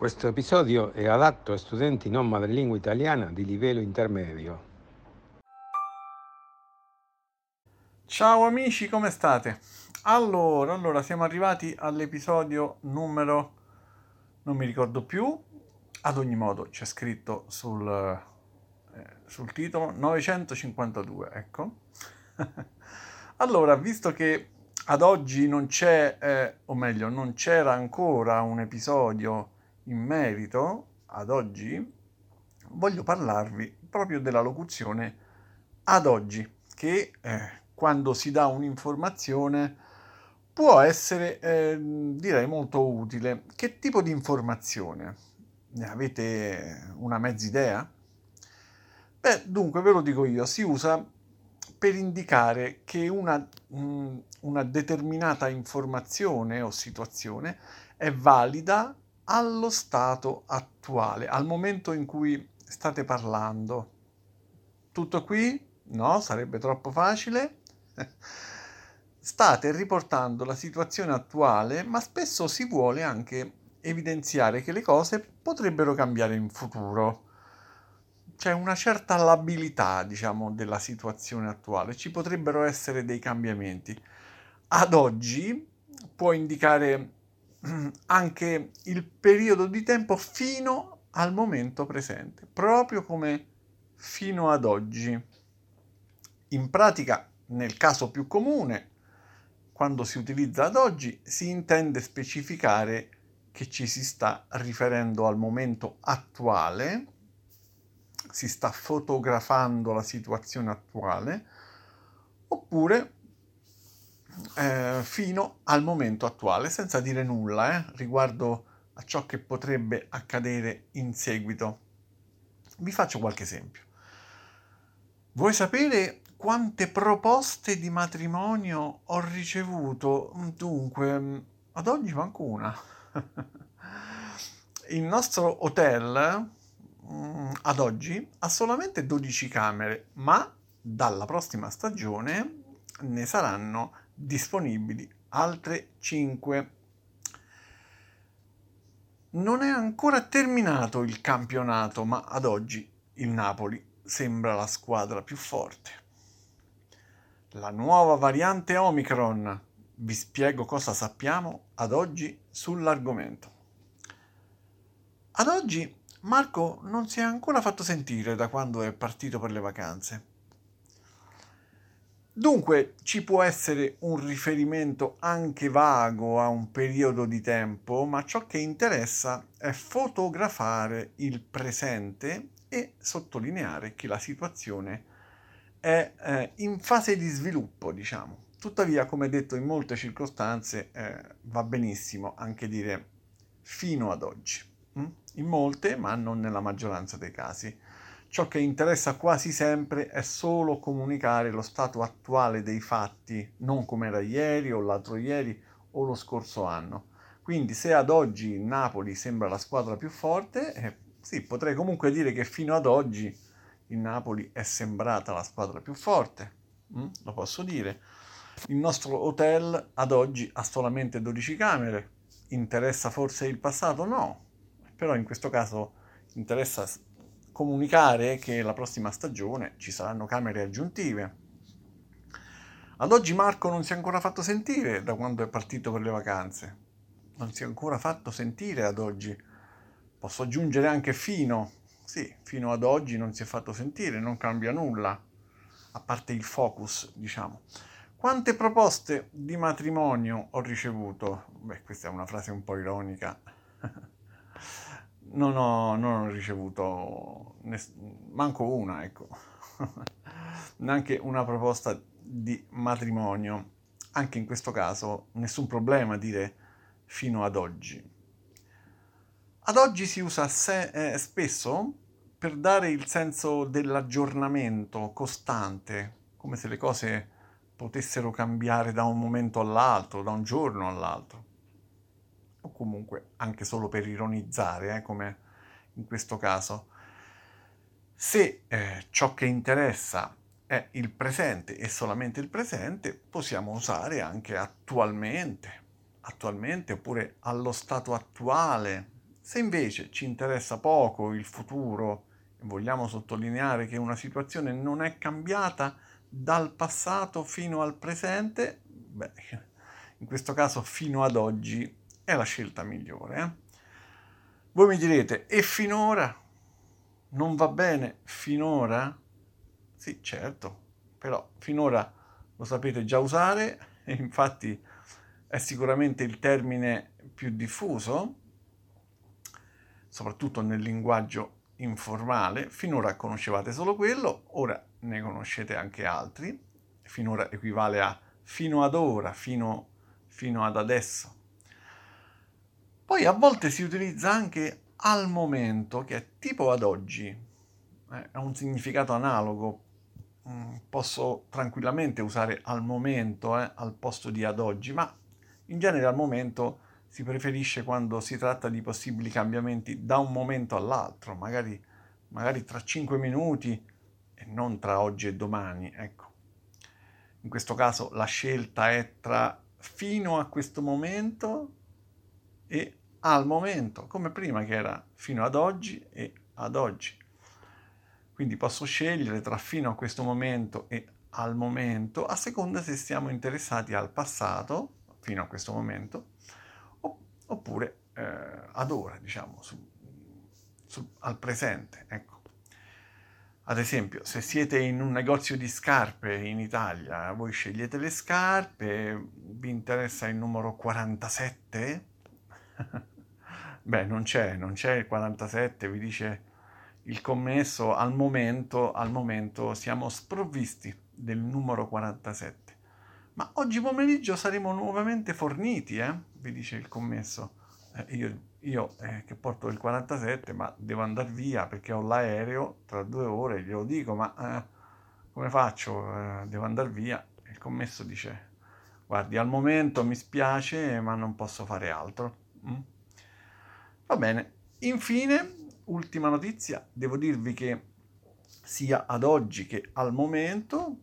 Questo episodio è adatto a studenti non madrelingua italiana di livello intermedio. Ciao amici, come state? Allora, allora, siamo arrivati all'episodio numero... non mi ricordo più, ad ogni modo c'è scritto sul, eh, sul titolo 952, ecco. allora, visto che ad oggi non c'è, eh, o meglio, non c'era ancora un episodio in merito ad oggi, voglio parlarvi proprio della locuzione ad oggi, che eh, quando si dà un'informazione può essere, eh, direi, molto utile. Che tipo di informazione? Ne avete una mezza idea? Beh, dunque ve lo dico io, si usa per indicare che una, mh, una determinata informazione o situazione è valida allo stato attuale, al momento in cui state parlando. Tutto qui? No, sarebbe troppo facile. State riportando la situazione attuale, ma spesso si vuole anche evidenziare che le cose potrebbero cambiare in futuro. C'è una certa labilità, diciamo, della situazione attuale, ci potrebbero essere dei cambiamenti. Ad oggi può indicare anche il periodo di tempo fino al momento presente, proprio come fino ad oggi. In pratica, nel caso più comune, quando si utilizza ad oggi, si intende specificare che ci si sta riferendo al momento attuale, si sta fotografando la situazione attuale, oppure eh, fino al momento attuale, senza dire nulla eh, riguardo a ciò che potrebbe accadere in seguito. Vi faccio qualche esempio. Vuoi sapere quante proposte di matrimonio ho ricevuto? Dunque, ad oggi manco una. Il nostro hotel mm, ad oggi ha solamente 12 camere, ma dalla prossima stagione ne saranno disponibili altre 5. Non è ancora terminato il campionato, ma ad oggi il Napoli sembra la squadra più forte. La nuova variante Omicron. Vi spiego cosa sappiamo ad oggi sull'argomento. Ad oggi Marco non si è ancora fatto sentire da quando è partito per le vacanze. Dunque ci può essere un riferimento anche vago a un periodo di tempo, ma ciò che interessa è fotografare il presente e sottolineare che la situazione è eh, in fase di sviluppo, diciamo. Tuttavia, come detto in molte circostanze, eh, va benissimo anche dire fino ad oggi. Mm? In molte, ma non nella maggioranza dei casi. Ciò che interessa quasi sempre è solo comunicare lo stato attuale dei fatti, non come era ieri o l'altro ieri o lo scorso anno. Quindi se ad oggi Napoli sembra la squadra più forte, eh, sì, potrei comunque dire che fino ad oggi il Napoli è sembrata la squadra più forte, mm? lo posso dire. Il nostro hotel ad oggi ha solamente 12 camere, interessa forse il passato? No, però in questo caso interessa comunicare che la prossima stagione ci saranno camere aggiuntive. Ad oggi Marco non si è ancora fatto sentire da quando è partito per le vacanze. Non si è ancora fatto sentire ad oggi. Posso aggiungere anche fino. Sì, fino ad oggi non si è fatto sentire, non cambia nulla, a parte il focus, diciamo. Quante proposte di matrimonio ho ricevuto? Beh, questa è una frase un po' ironica. non ho, non ho ricevuto ness- manco una, ecco, neanche una proposta di matrimonio. Anche in questo caso nessun problema dire fino ad oggi. Ad oggi si usa se- eh, spesso per dare il senso dell'aggiornamento costante, come se le cose potessero cambiare da un momento all'altro, da un giorno all'altro o comunque anche solo per ironizzare, eh, come in questo caso. Se eh, ciò che interessa è il presente e solamente il presente, possiamo usare anche attualmente, attualmente oppure allo stato attuale, Se invece ci interessa poco il futuro e vogliamo sottolineare che una situazione non è cambiata dal passato fino al presente, beh, in questo caso fino ad oggi è la scelta migliore. Eh? Voi mi direte, e finora? Non va bene finora? Sì, certo, però finora lo sapete già usare e infatti è sicuramente il termine più diffuso, soprattutto nel linguaggio informale. Finora conoscevate solo quello, ora ne conoscete anche altri. Finora equivale a fino ad ora, fino, fino ad adesso. Poi a volte si utilizza anche al momento, che è tipo ad oggi, eh, ha un significato analogo. Mm, posso tranquillamente usare al momento eh, al posto di ad oggi, ma in genere al momento si preferisce quando si tratta di possibili cambiamenti da un momento all'altro, magari, magari tra 5 minuti e non tra oggi e domani. Ecco. In questo caso la scelta è tra fino a questo momento e al momento, come prima che era fino ad oggi e ad oggi. Quindi posso scegliere tra fino a questo momento e al momento, a seconda se siamo interessati al passato, fino a questo momento, oppure eh, ad ora, diciamo, su, su, al presente. Ecco. Ad esempio, se siete in un negozio di scarpe in Italia, voi scegliete le scarpe, vi interessa il numero 47? Beh, non c'è, non c'è il 47, vi dice il commesso, al momento, al momento siamo sprovvisti del numero 47. Ma oggi pomeriggio saremo nuovamente forniti, eh? vi dice il commesso. Eh, io, io eh, che porto il 47, ma devo andare via perché ho l'aereo tra due ore, glielo dico, ma eh, come faccio? Eh, devo andare via. Il commesso dice, guardi, al momento mi spiace, ma non posso fare altro. Mm? Va bene. Infine, ultima notizia, devo dirvi che sia ad oggi che al momento,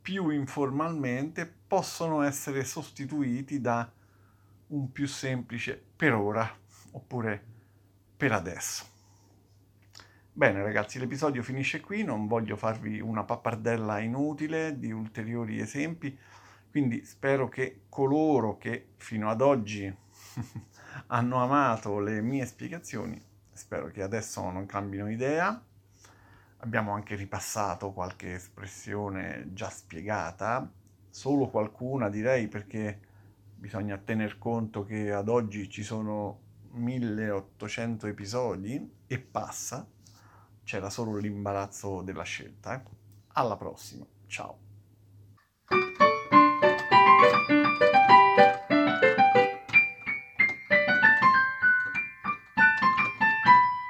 più informalmente, possono essere sostituiti da un più semplice per ora oppure per adesso. Bene ragazzi, l'episodio finisce qui, non voglio farvi una pappardella inutile di ulteriori esempi, quindi spero che coloro che fino ad oggi hanno amato le mie spiegazioni, spero che adesso non cambino idea. Abbiamo anche ripassato qualche espressione già spiegata, solo qualcuna direi perché bisogna tener conto che ad oggi ci sono 1800 episodi e passa, c'era solo l'imbarazzo della scelta. Alla prossima, ciao.